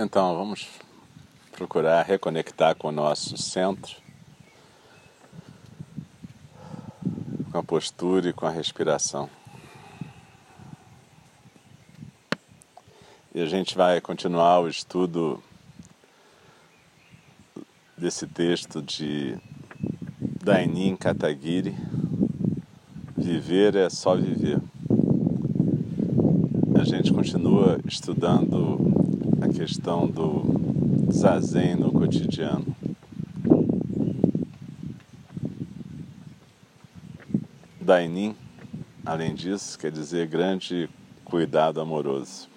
Então, vamos procurar reconectar com o nosso centro, com a postura e com a respiração. E a gente vai continuar o estudo desse texto de Dainin Katagiri. Viver é só viver. A gente continua estudando a questão do zazen no cotidiano. Dainin, além disso, quer dizer grande cuidado amoroso.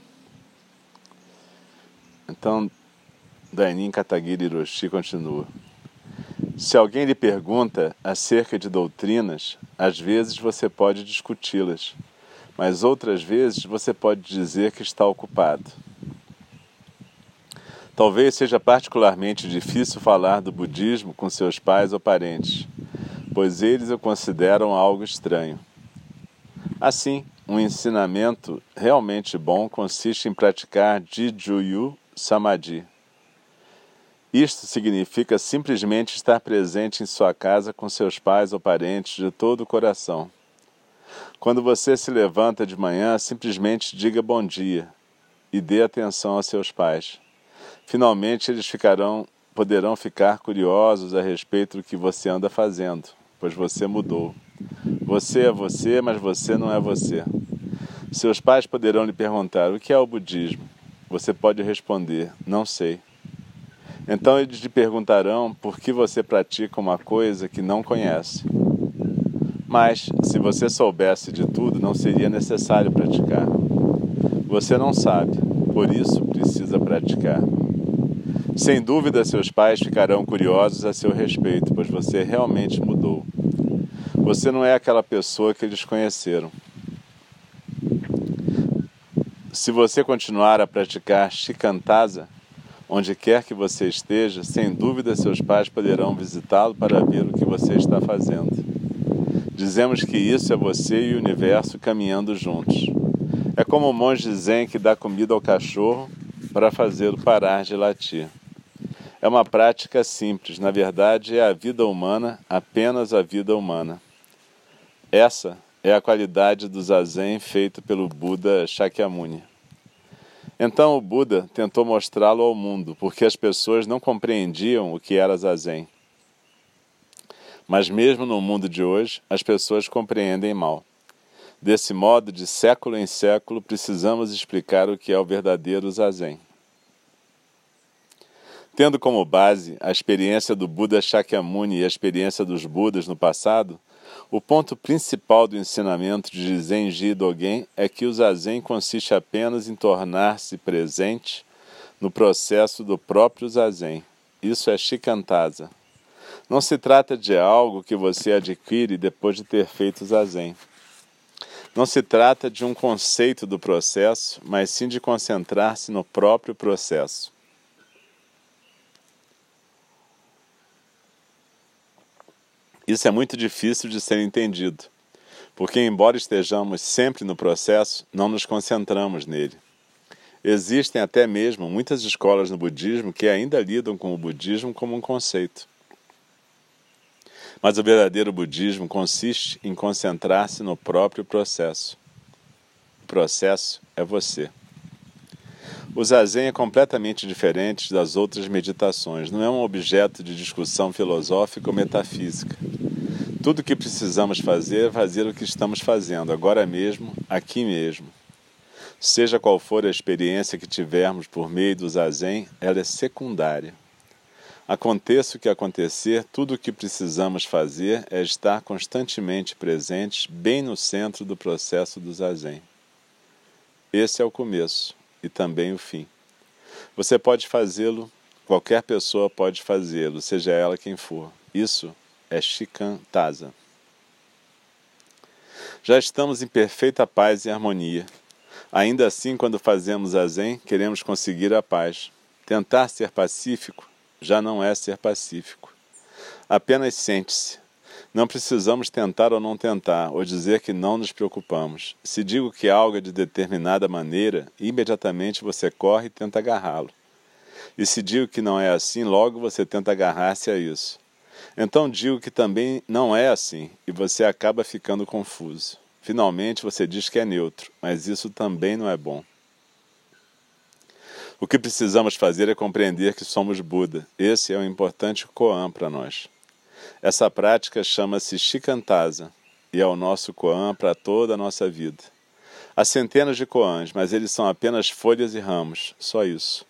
Então, Dainin Katagiri Hiroshi continua. Se alguém lhe pergunta acerca de doutrinas, às vezes você pode discuti-las, mas outras vezes você pode dizer que está ocupado. Talvez seja particularmente difícil falar do budismo com seus pais ou parentes, pois eles o consideram algo estranho. Assim, um ensinamento realmente bom consiste em praticar Jijuyu Samadhi. Isto significa simplesmente estar presente em sua casa com seus pais ou parentes de todo o coração. Quando você se levanta de manhã, simplesmente diga bom dia e dê atenção a seus pais. Finalmente eles ficarão, poderão ficar curiosos a respeito do que você anda fazendo, pois você mudou. Você é você, mas você não é você. Seus pais poderão lhe perguntar: o que é o budismo? Você pode responder: Não sei. Então eles lhe perguntarão por que você pratica uma coisa que não conhece. Mas, se você soubesse de tudo, não seria necessário praticar. Você não sabe, por isso precisa praticar. Sem dúvida, seus pais ficarão curiosos a seu respeito, pois você realmente mudou. Você não é aquela pessoa que eles conheceram. Se você continuar a praticar shikantaza, onde quer que você esteja, sem dúvida seus pais poderão visitá-lo para ver o que você está fazendo. Dizemos que isso é você e o universo caminhando juntos. É como o monge zen que dá comida ao cachorro para fazê-lo parar de latir. É uma prática simples, na verdade é a vida humana, apenas a vida humana. Essa é a qualidade do zazen feito pelo Buda Shakyamuni. Então o Buda tentou mostrá-lo ao mundo, porque as pessoas não compreendiam o que era zazen. Mas mesmo no mundo de hoje, as pessoas compreendem mal. Desse modo, de século em século, precisamos explicar o que é o verdadeiro zazen. Tendo como base a experiência do Buda Shakyamuni e a experiência dos Budas no passado, o ponto principal do ensinamento de Zenji Dogen é que o zazen consiste apenas em tornar-se presente no processo do próprio zazen. Isso é shikantaza. Não se trata de algo que você adquire depois de ter feito zazen. Não se trata de um conceito do processo, mas sim de concentrar-se no próprio processo. Isso é muito difícil de ser entendido, porque, embora estejamos sempre no processo, não nos concentramos nele. Existem até mesmo muitas escolas no budismo que ainda lidam com o budismo como um conceito. Mas o verdadeiro budismo consiste em concentrar-se no próprio processo. O processo é você. O zazen é completamente diferente das outras meditações, não é um objeto de discussão filosófica ou metafísica. Tudo o que precisamos fazer é fazer o que estamos fazendo, agora mesmo, aqui mesmo. Seja qual for a experiência que tivermos por meio do zazen, ela é secundária. Aconteça o que acontecer, tudo o que precisamos fazer é estar constantemente presentes, bem no centro do processo do zazen. Esse é o começo e também o fim. Você pode fazê-lo, qualquer pessoa pode fazê-lo, seja ela quem for. Isso é Shikantaza. Já estamos em perfeita paz e harmonia. Ainda assim, quando fazemos a Zen, queremos conseguir a paz. Tentar ser pacífico já não é ser pacífico. Apenas sente-se. Não precisamos tentar ou não tentar, ou dizer que não nos preocupamos. Se digo que algo é de determinada maneira, imediatamente você corre e tenta agarrá-lo. E se digo que não é assim, logo você tenta agarrar-se a isso. Então digo que também não é assim, e você acaba ficando confuso. Finalmente você diz que é neutro, mas isso também não é bom. O que precisamos fazer é compreender que somos Buda. Esse é um importante koan para nós. Essa prática chama-se Shikantaza e é o nosso koan para toda a nossa vida. Há centenas de koans, mas eles são apenas folhas e ramos, só isso.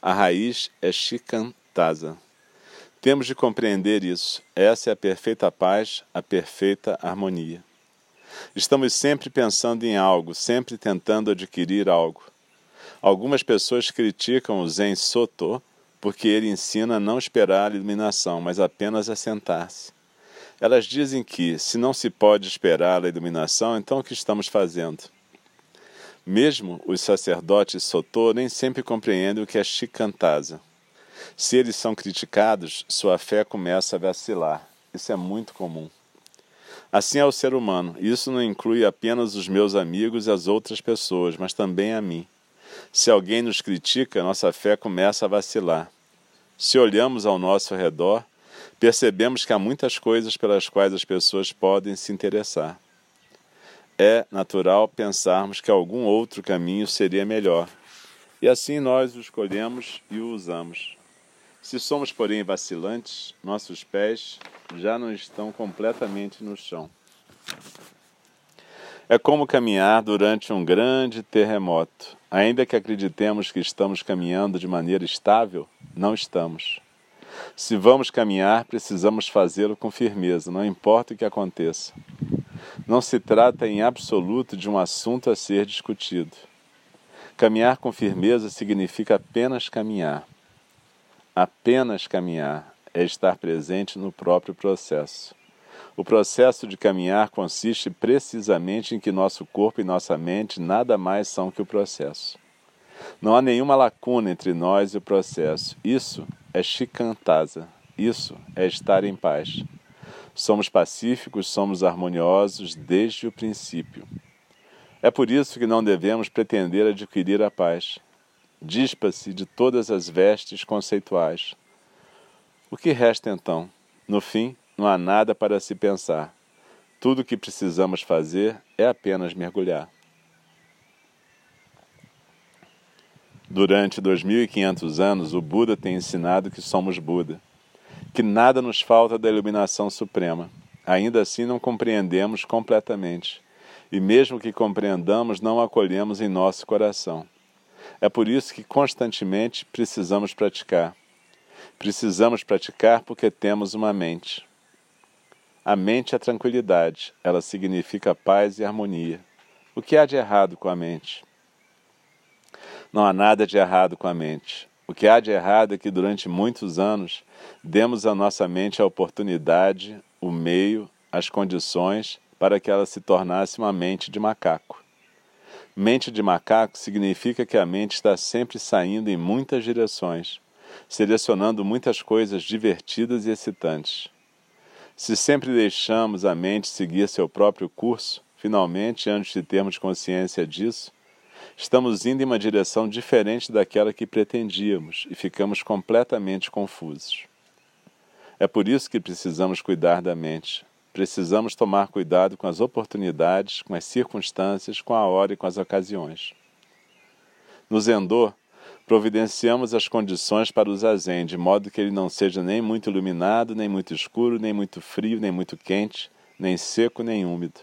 A raiz é Shikantaza. Temos de compreender isso. Essa é a perfeita paz, a perfeita harmonia. Estamos sempre pensando em algo, sempre tentando adquirir algo. Algumas pessoas criticam o Zen Soto porque ele ensina a não esperar a iluminação, mas apenas a sentar-se. Elas dizem que, se não se pode esperar a iluminação, então o que estamos fazendo? Mesmo os sacerdotes Soto nem sempre compreendem o que é Shikantaza. Se eles são criticados, sua fé começa a vacilar. Isso é muito comum. Assim é o ser humano. Isso não inclui apenas os meus amigos e as outras pessoas, mas também a mim. Se alguém nos critica, nossa fé começa a vacilar. Se olhamos ao nosso redor, percebemos que há muitas coisas pelas quais as pessoas podem se interessar. É natural pensarmos que algum outro caminho seria melhor, e assim nós o escolhemos e o usamos. Se somos, porém, vacilantes, nossos pés já não estão completamente no chão. É como caminhar durante um grande terremoto. Ainda que acreditemos que estamos caminhando de maneira estável, não estamos. Se vamos caminhar, precisamos fazê-lo com firmeza, não importa o que aconteça. Não se trata em absoluto de um assunto a ser discutido. Caminhar com firmeza significa apenas caminhar. Apenas caminhar é estar presente no próprio processo. O processo de caminhar consiste precisamente em que nosso corpo e nossa mente nada mais são que o processo. Não há nenhuma lacuna entre nós e o processo. Isso é shikantaza. Isso é estar em paz. Somos pacíficos, somos harmoniosos desde o princípio. É por isso que não devemos pretender adquirir a paz. Dispa-se de todas as vestes conceituais. O que resta então? No fim, não há nada para se pensar. Tudo o que precisamos fazer é apenas mergulhar. Durante 2.500 anos, o Buda tem ensinado que somos Buda, que nada nos falta da iluminação suprema. Ainda assim, não compreendemos completamente, e mesmo que compreendamos, não acolhemos em nosso coração. É por isso que constantemente precisamos praticar. Precisamos praticar porque temos uma mente. A mente é tranquilidade, ela significa paz e harmonia. O que há de errado com a mente? Não há nada de errado com a mente. O que há de errado é que durante muitos anos demos à nossa mente a oportunidade, o meio, as condições para que ela se tornasse uma mente de macaco. Mente de macaco significa que a mente está sempre saindo em muitas direções, selecionando muitas coisas divertidas e excitantes. Se sempre deixamos a mente seguir seu próprio curso, finalmente, antes de termos consciência disso, estamos indo em uma direção diferente daquela que pretendíamos e ficamos completamente confusos. É por isso que precisamos cuidar da mente. Precisamos tomar cuidado com as oportunidades, com as circunstâncias, com a hora e com as ocasiões. No Zendô, providenciamos as condições para o zazen, de modo que ele não seja nem muito iluminado, nem muito escuro, nem muito frio, nem muito quente, nem seco, nem úmido.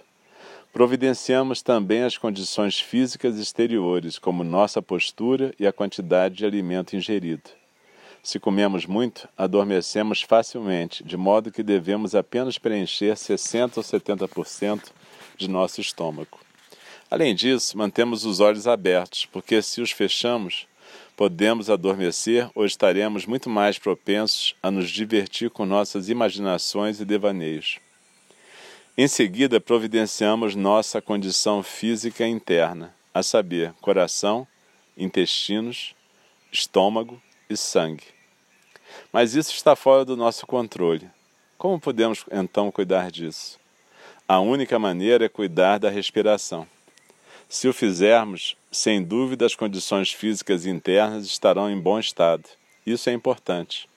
Providenciamos também as condições físicas exteriores, como nossa postura e a quantidade de alimento ingerido. Se comemos muito, adormecemos facilmente, de modo que devemos apenas preencher 60 ou 70% de nosso estômago. Além disso, mantemos os olhos abertos, porque se os fechamos, podemos adormecer ou estaremos muito mais propensos a nos divertir com nossas imaginações e devaneios. Em seguida, providenciamos nossa condição física interna, a saber, coração, intestinos, estômago e sangue. Mas isso está fora do nosso controle. Como podemos então cuidar disso? A única maneira é cuidar da respiração. Se o fizermos, sem dúvida as condições físicas internas estarão em bom estado. Isso é importante.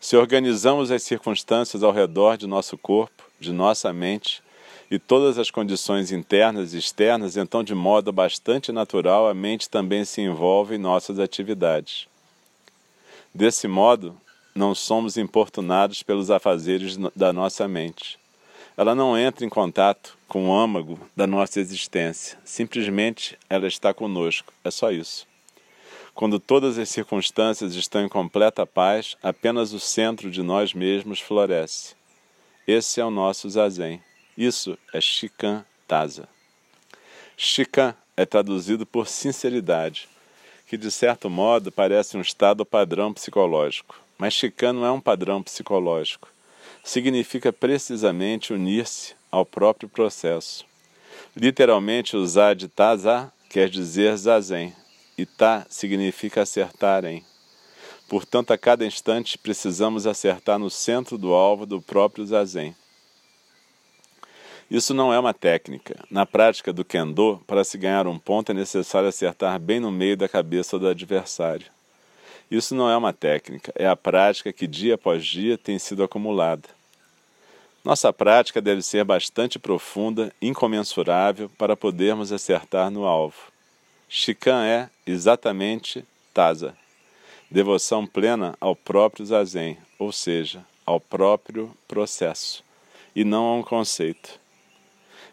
Se organizamos as circunstâncias ao redor de nosso corpo, de nossa mente e todas as condições internas e externas, então, de modo bastante natural, a mente também se envolve em nossas atividades. Desse modo, não somos importunados pelos afazeres da nossa mente. Ela não entra em contato com o âmago da nossa existência. Simplesmente ela está conosco. É só isso. Quando todas as circunstâncias estão em completa paz, apenas o centro de nós mesmos floresce. Esse é o nosso zazen. Isso é Shikan Taza. Shikan é traduzido por sinceridade, que de certo modo parece um estado padrão psicológico. Mas Shikan não é um padrão psicológico significa precisamente unir-se ao próprio processo. Literalmente, usar de taza quer dizer zazen, e ta significa acertar em. Portanto, a cada instante precisamos acertar no centro do alvo do próprio zazen. Isso não é uma técnica. Na prática do kendo, para se ganhar um ponto é necessário acertar bem no meio da cabeça do adversário. Isso não é uma técnica, é a prática que dia após dia tem sido acumulada. Nossa prática deve ser bastante profunda, incomensurável, para podermos acertar no alvo. Shikan é exatamente Taza, devoção plena ao próprio Zazen, ou seja, ao próprio processo, e não a um conceito.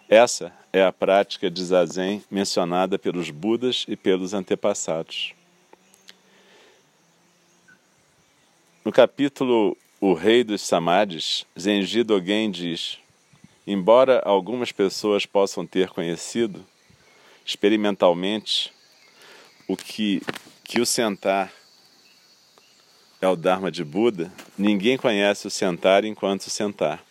Essa é a prática de Zazen mencionada pelos Budas e pelos antepassados. No capítulo O Rei dos Samadhis, Zenji Dogen diz: Embora algumas pessoas possam ter conhecido experimentalmente o que, que o sentar é o Dharma de Buda, ninguém conhece o sentar enquanto sentar.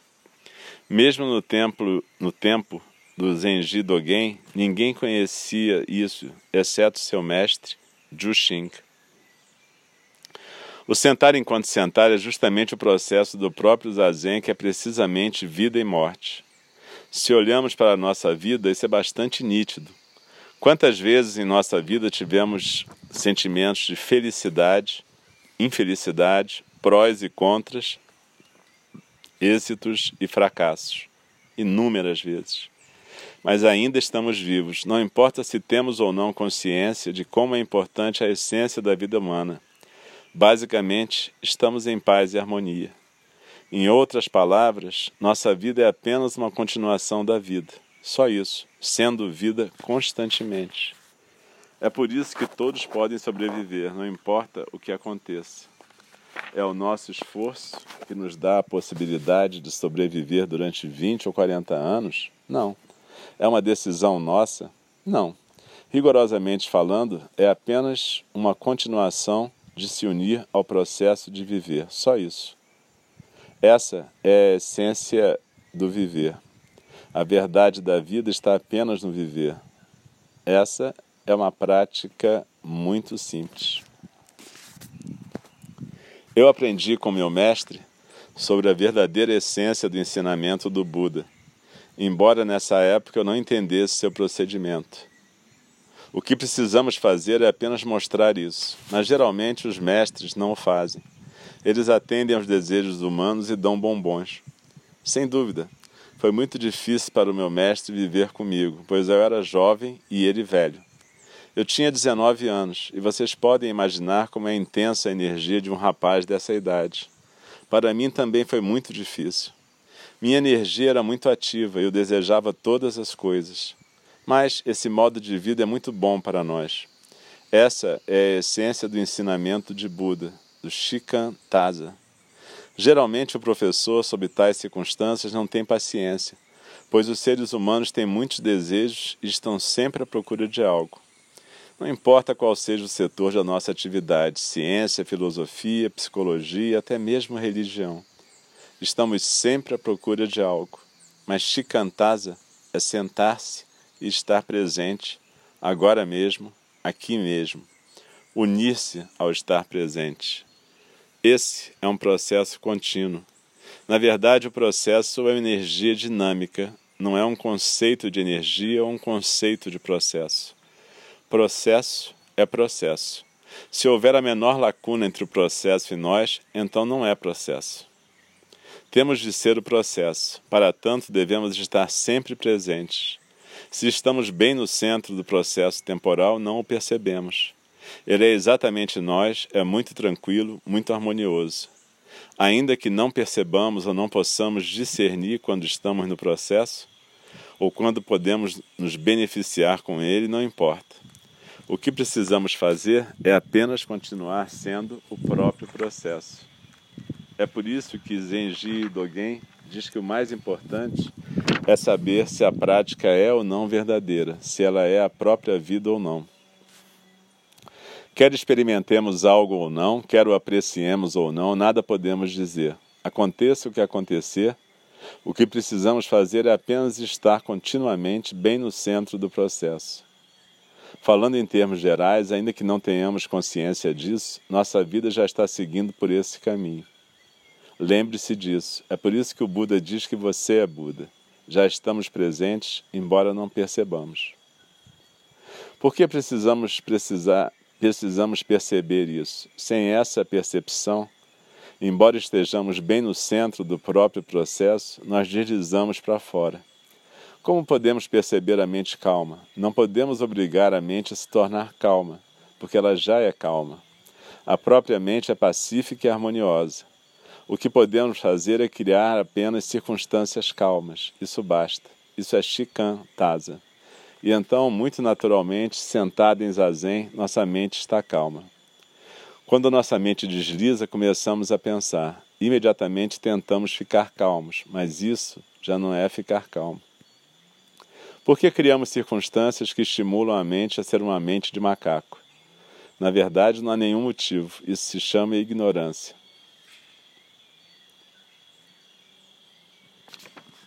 Mesmo no templo, no tempo do Zenji Dogen, ninguém conhecia isso, exceto seu mestre, Juxing. O sentar enquanto sentar é justamente o processo do próprio zazen, que é precisamente vida e morte. Se olhamos para a nossa vida, isso é bastante nítido. Quantas vezes em nossa vida tivemos sentimentos de felicidade, infelicidade, prós e contras, êxitos e fracassos? Inúmeras vezes. Mas ainda estamos vivos, não importa se temos ou não consciência de como é importante a essência da vida humana Basicamente, estamos em paz e harmonia. Em outras palavras, nossa vida é apenas uma continuação da vida. Só isso, sendo vida constantemente. É por isso que todos podem sobreviver, não importa o que aconteça. É o nosso esforço que nos dá a possibilidade de sobreviver durante 20 ou 40 anos? Não. É uma decisão nossa? Não. Rigorosamente falando, é apenas uma continuação de se unir ao processo de viver. Só isso. Essa é a essência do viver. A verdade da vida está apenas no viver. Essa é uma prática muito simples. Eu aprendi com meu mestre sobre a verdadeira essência do ensinamento do Buda, embora nessa época eu não entendesse seu procedimento. O que precisamos fazer é apenas mostrar isso, mas geralmente os mestres não o fazem. Eles atendem aos desejos humanos e dão bombons. Sem dúvida, foi muito difícil para o meu mestre viver comigo, pois eu era jovem e ele velho. Eu tinha 19 anos e vocês podem imaginar como é intensa a energia de um rapaz dessa idade. Para mim também foi muito difícil. Minha energia era muito ativa e eu desejava todas as coisas. Mas esse modo de vida é muito bom para nós. Essa é a essência do ensinamento de Buda, do Shikantaza. Geralmente o professor, sob tais circunstâncias, não tem paciência, pois os seres humanos têm muitos desejos e estão sempre à procura de algo. Não importa qual seja o setor da nossa atividade, ciência, filosofia, psicologia, até mesmo religião. Estamos sempre à procura de algo. Mas Shikantaza é sentar-se e estar presente, agora mesmo, aqui mesmo. Unir-se ao estar presente. Esse é um processo contínuo. Na verdade, o processo é uma energia dinâmica, não é um conceito de energia ou um conceito de processo. Processo é processo. Se houver a menor lacuna entre o processo e nós, então não é processo. Temos de ser o processo, para tanto devemos estar sempre presentes. Se estamos bem no centro do processo temporal, não o percebemos. Ele é exatamente nós, é muito tranquilo, muito harmonioso. Ainda que não percebamos ou não possamos discernir quando estamos no processo, ou quando podemos nos beneficiar com ele, não importa. O que precisamos fazer é apenas continuar sendo o próprio processo. É por isso que Zenji Dogen diz que o mais importante é saber se a prática é ou não verdadeira, se ela é a própria vida ou não. Quer experimentemos algo ou não, quer o apreciemos ou não, nada podemos dizer. Aconteça o que acontecer, o que precisamos fazer é apenas estar continuamente bem no centro do processo. Falando em termos gerais, ainda que não tenhamos consciência disso, nossa vida já está seguindo por esse caminho. Lembre-se disso. É por isso que o Buda diz que você é Buda. Já estamos presentes, embora não percebamos. Por que precisamos precisar precisamos perceber isso? Sem essa percepção, embora estejamos bem no centro do próprio processo, nós deslizamos para fora. Como podemos perceber a mente calma? Não podemos obrigar a mente a se tornar calma, porque ela já é calma. A própria mente é pacífica e harmoniosa. O que podemos fazer é criar apenas circunstâncias calmas. Isso basta. Isso é Shikan Taza. E então, muito naturalmente, sentada em zazen, nossa mente está calma. Quando nossa mente desliza, começamos a pensar. Imediatamente tentamos ficar calmos, mas isso já não é ficar calmo. Por que criamos circunstâncias que estimulam a mente a ser uma mente de macaco? Na verdade, não há nenhum motivo. Isso se chama ignorância.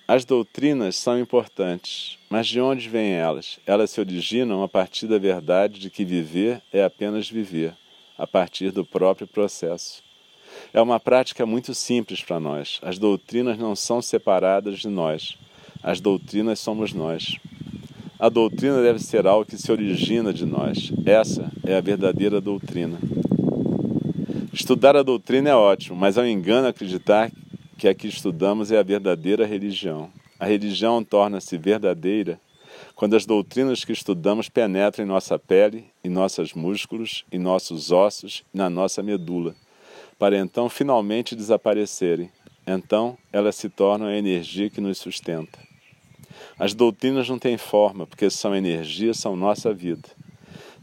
As doutrinas são importantes, mas de onde vêm elas? Elas se originam a partir da verdade de que viver é apenas viver, a partir do próprio processo. É uma prática muito simples para nós. As doutrinas não são separadas de nós. As doutrinas somos nós. A doutrina deve ser algo que se origina de nós. Essa é a verdadeira doutrina. Estudar a doutrina é ótimo, mas é um engano acreditar que a que estudamos é a verdadeira religião. A religião torna-se verdadeira quando as doutrinas que estudamos penetram em nossa pele, em nossos músculos, em nossos ossos e na nossa medula, para então finalmente desaparecerem. Então elas se tornam a energia que nos sustenta. As doutrinas não têm forma, porque são energia, são nossa vida.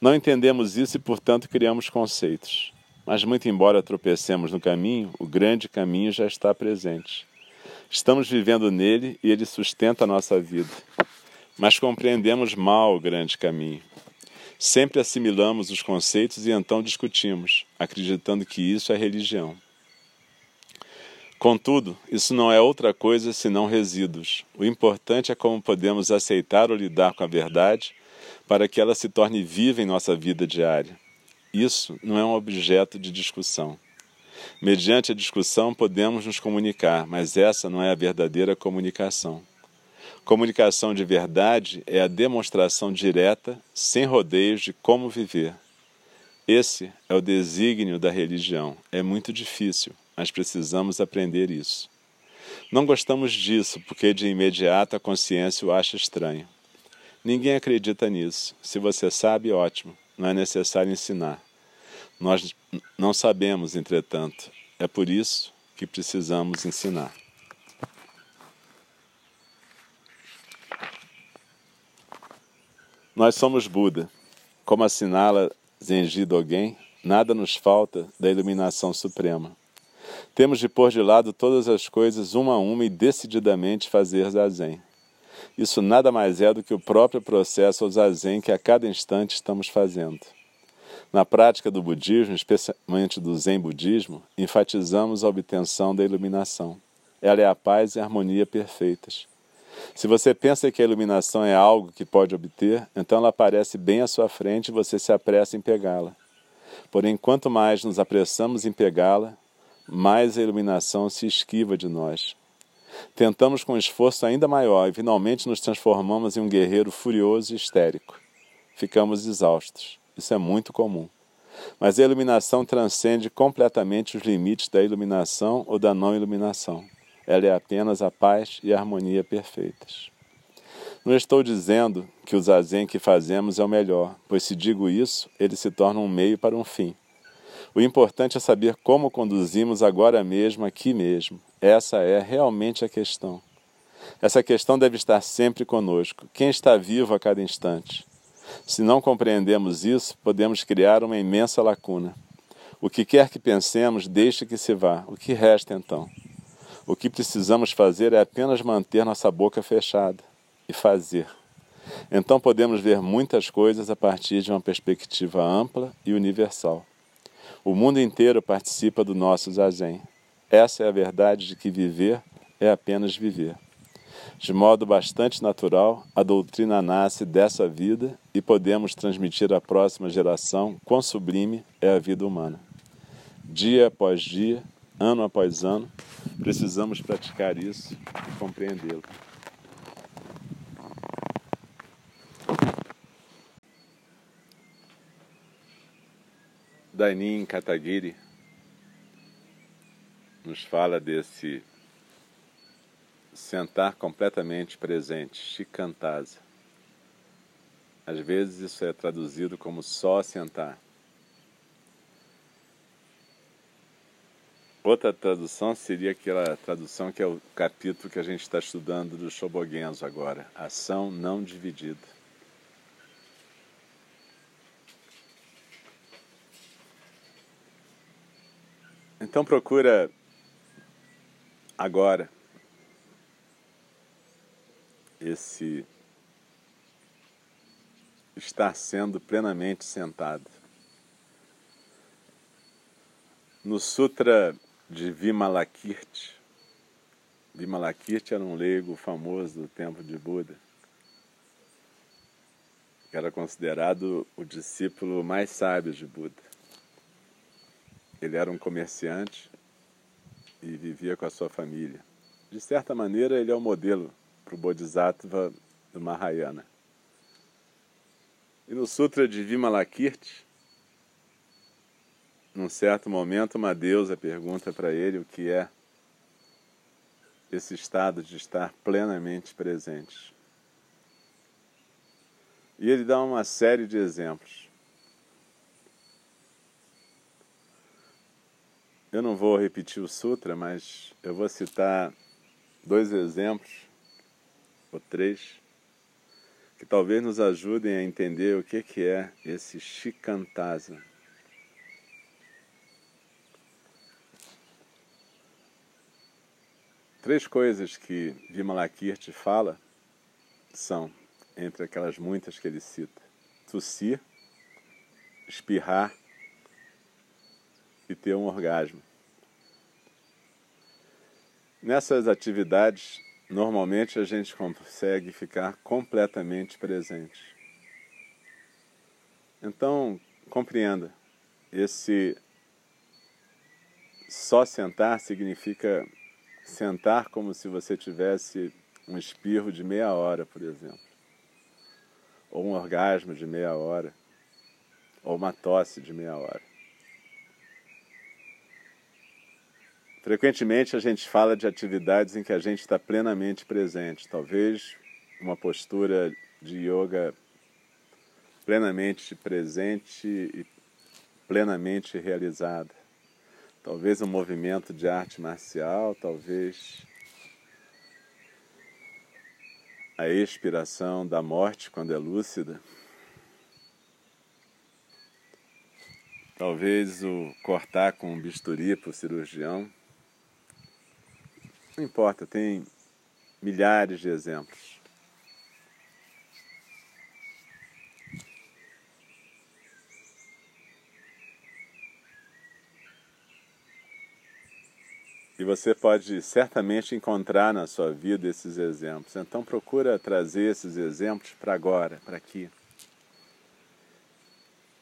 Não entendemos isso e, portanto, criamos conceitos. Mas, muito embora tropecemos no caminho, o grande caminho já está presente. Estamos vivendo nele e ele sustenta a nossa vida. Mas compreendemos mal o grande caminho. Sempre assimilamos os conceitos e então discutimos, acreditando que isso é religião. Contudo, isso não é outra coisa senão resíduos. O importante é como podemos aceitar ou lidar com a verdade para que ela se torne viva em nossa vida diária. Isso não é um objeto de discussão. Mediante a discussão podemos nos comunicar, mas essa não é a verdadeira comunicação. Comunicação de verdade é a demonstração direta, sem rodeios, de como viver. Esse é o desígnio da religião. É muito difícil, mas precisamos aprender isso. Não gostamos disso porque de imediato a consciência o acha estranho. Ninguém acredita nisso. Se você sabe, ótimo. Não é necessário ensinar. Nós não sabemos, entretanto. É por isso que precisamos ensinar. Nós somos Buda. Como assinala Zenji Dogen, nada nos falta da iluminação suprema. Temos de pôr de lado todas as coisas uma a uma e decididamente fazer zazen. Isso nada mais é do que o próprio processo ao zazen que a cada instante estamos fazendo. Na prática do budismo, especialmente do Zen budismo, enfatizamos a obtenção da iluminação. Ela é a paz e a harmonia perfeitas. Se você pensa que a iluminação é algo que pode obter, então ela aparece bem à sua frente e você se apressa em pegá-la. Porém, quanto mais nos apressamos em pegá-la, mais a iluminação se esquiva de nós. Tentamos com esforço ainda maior e finalmente nos transformamos em um guerreiro furioso e histérico. Ficamos exaustos. Isso é muito comum. Mas a iluminação transcende completamente os limites da iluminação ou da não iluminação. Ela é apenas a paz e a harmonia perfeitas. Não estou dizendo que o zazen que fazemos é o melhor, pois se digo isso, ele se torna um meio para um fim. O importante é saber como conduzimos agora mesmo, aqui mesmo. Essa é realmente a questão. Essa questão deve estar sempre conosco. Quem está vivo a cada instante? Se não compreendemos isso, podemos criar uma imensa lacuna. O que quer que pensemos, deixe que se vá. O que resta então? O que precisamos fazer é apenas manter nossa boca fechada e fazer. Então podemos ver muitas coisas a partir de uma perspectiva ampla e universal. O mundo inteiro participa do nosso zazen. Essa é a verdade de que viver é apenas viver. De modo bastante natural, a doutrina nasce dessa vida e podemos transmitir à próxima geração quão sublime é a vida humana. Dia após dia, ano após ano, precisamos praticar isso e compreendê-lo. Dainin Katagiri nos fala desse sentar completamente presente, shikantaza. Às vezes isso é traduzido como só sentar. Outra tradução seria aquela tradução que é o capítulo que a gente está estudando do Shobogenzo agora, ação não dividida. Então procura agora esse estar sendo plenamente sentado. No Sutra de Vimalakirti, Vimalakirti era um leigo famoso do tempo de Buda, que era considerado o discípulo mais sábio de Buda. Ele era um comerciante e vivia com a sua família. De certa maneira, ele é o modelo para o Bodhisattva do Mahayana. E no Sutra de Vimalakirti, num certo momento, uma deusa pergunta para ele o que é esse estado de estar plenamente presente. E ele dá uma série de exemplos. Eu não vou repetir o sutra, mas eu vou citar dois exemplos, ou três, que talvez nos ajudem a entender o que, é esse Shikantasa. Três coisas que Vimalakirti fala são, entre aquelas muitas que ele cita, tossir, espirrar e ter um orgasmo. Nessas atividades, normalmente a gente consegue ficar completamente presente. Então, compreenda, esse só sentar significa sentar como se você tivesse um espirro de meia hora, por exemplo, ou um orgasmo de meia hora, ou uma tosse de meia hora. Frequentemente a gente fala de atividades em que a gente está plenamente presente, talvez uma postura de yoga plenamente presente e plenamente realizada. Talvez um movimento de arte marcial, talvez a expiração da morte quando é lúcida. Talvez o cortar com um bisturi para o cirurgião. Não importa, tem milhares de exemplos. E você pode certamente encontrar na sua vida esses exemplos. Então procura trazer esses exemplos para agora, para aqui.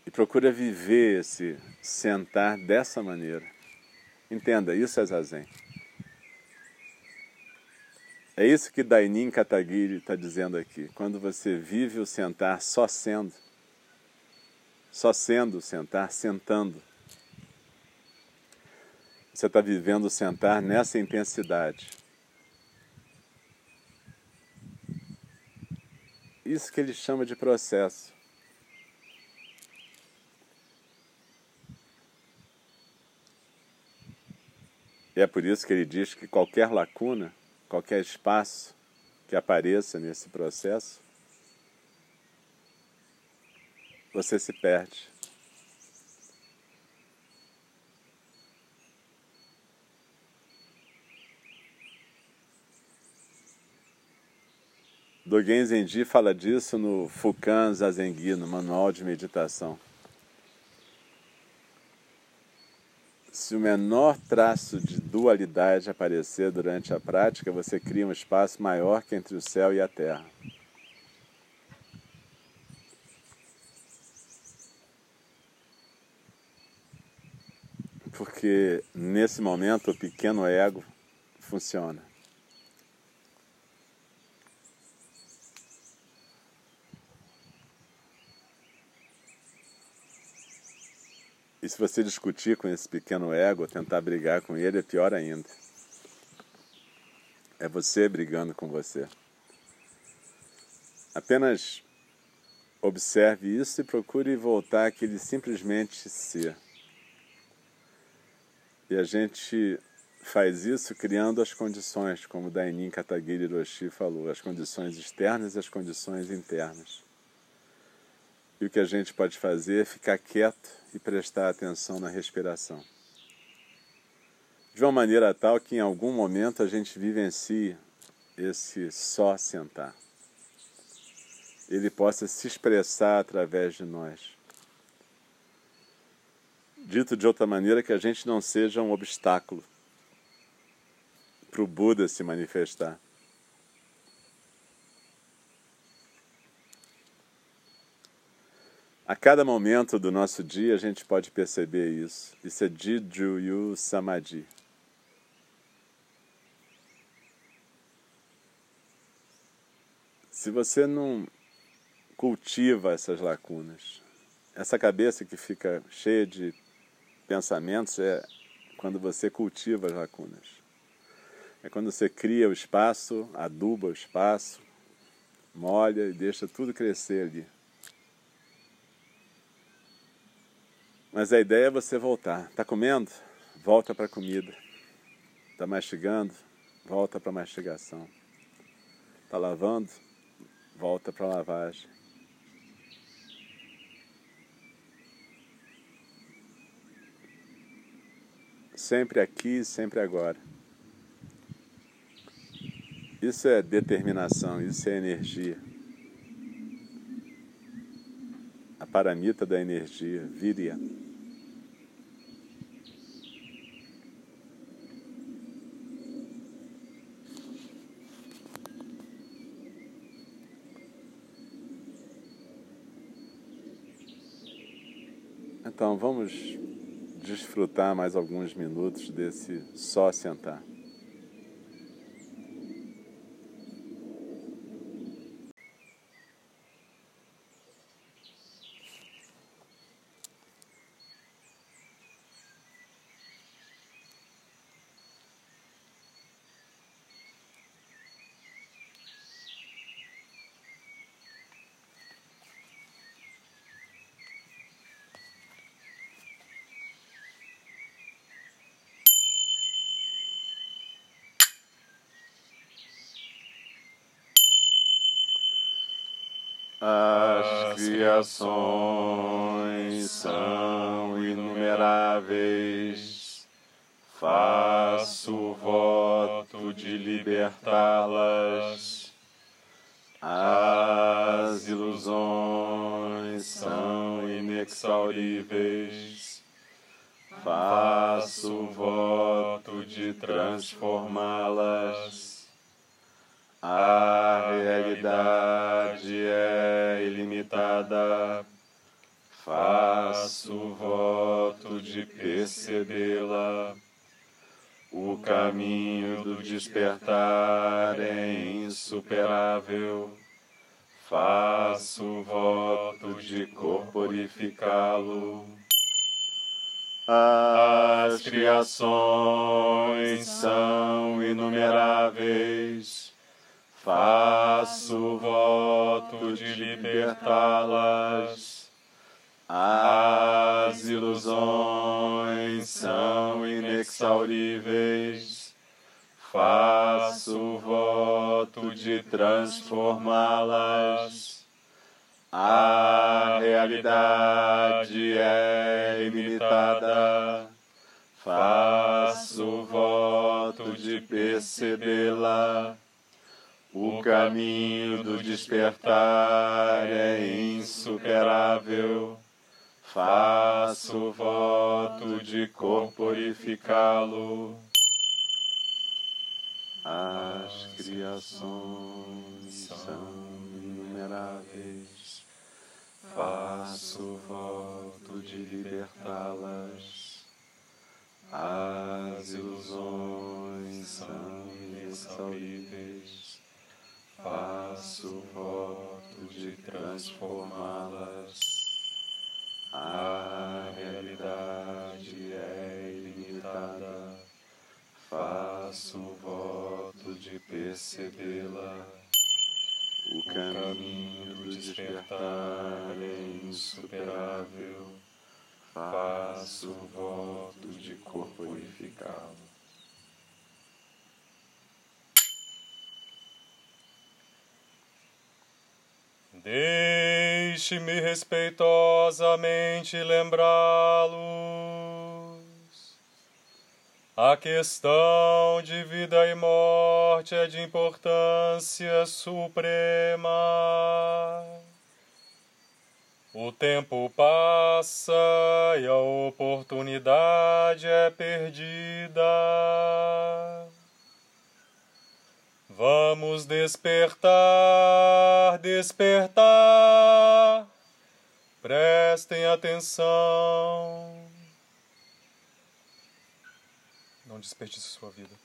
E procura viver esse sentar dessa maneira. Entenda, isso é zazen. É isso que Dainin Katagiri está dizendo aqui. Quando você vive o sentar só sendo, só sendo o sentar, sentando, você está vivendo o sentar nessa intensidade. Isso que ele chama de processo. E é por isso que ele diz que qualquer lacuna qualquer espaço que apareça nesse processo, você se perde. Dogen Zenji fala disso no Fukan Zazengi, no Manual de Meditação. Se o menor traço de dualidade aparecer durante a prática, você cria um espaço maior que entre o céu e a terra. Porque nesse momento o pequeno ego funciona. Se você discutir com esse pequeno ego, tentar brigar com ele, é pior ainda. É você brigando com você. Apenas observe isso e procure voltar àquele simplesmente ser. E a gente faz isso criando as condições, como Dainin Katagiri Roshi falou, as condições externas e as condições internas. E o que a gente pode fazer é ficar quieto e prestar atenção na respiração. De uma maneira tal que em algum momento a gente vivencie esse só sentar. Ele possa se expressar através de nós. Dito de outra maneira, que a gente não seja um obstáculo para o Buda se manifestar. A cada momento do nosso dia a gente pode perceber isso. Isso é Jijuyu Samadhi. Se você não cultiva essas lacunas, essa cabeça que fica cheia de pensamentos é quando você cultiva as lacunas. É quando você cria o espaço, aduba o espaço, molha e deixa tudo crescer ali. Mas a ideia é você voltar. Está comendo? Volta para a comida. Está mastigando? Volta para a mastigação. Está lavando? Volta para a lavagem. Sempre aqui, sempre agora. Isso é determinação, isso é energia. A paramita da energia, virya. Então vamos desfrutar mais alguns minutos desse só sentar. As criações são inumeráveis. Faço voto de libertá-las. As ilusões são inexauríveis. Faço voto de transformá-las. A realidade ilimitada. Faço voto de percebê-la. O caminho do despertar é insuperável. Faço voto de corporificá-lo. As criações são inumeráveis faço voto de libertá-las. As ilusões são inexauríveis. Faço voto de transformá-las. A realidade é ilimitada. Faço voto de percebê-la o caminho do despertar é insuperável. Faço voto de corporificá-lo. As criações são inumeráveis. Faço voto de libertá-las. As ilusões são inexauríveis faço voto de transformá-las. A realidade é ilimitada, faço voto de percebê-la. O caminho do despertar é insuperável, faço voto de corporificá-lo. Deixe-me respeitosamente lembrá-los. A questão de vida e morte é de importância suprema. O tempo passa e a oportunidade é perdida. Vamos despertar, despertar. Prestem atenção. Não desperdice sua vida.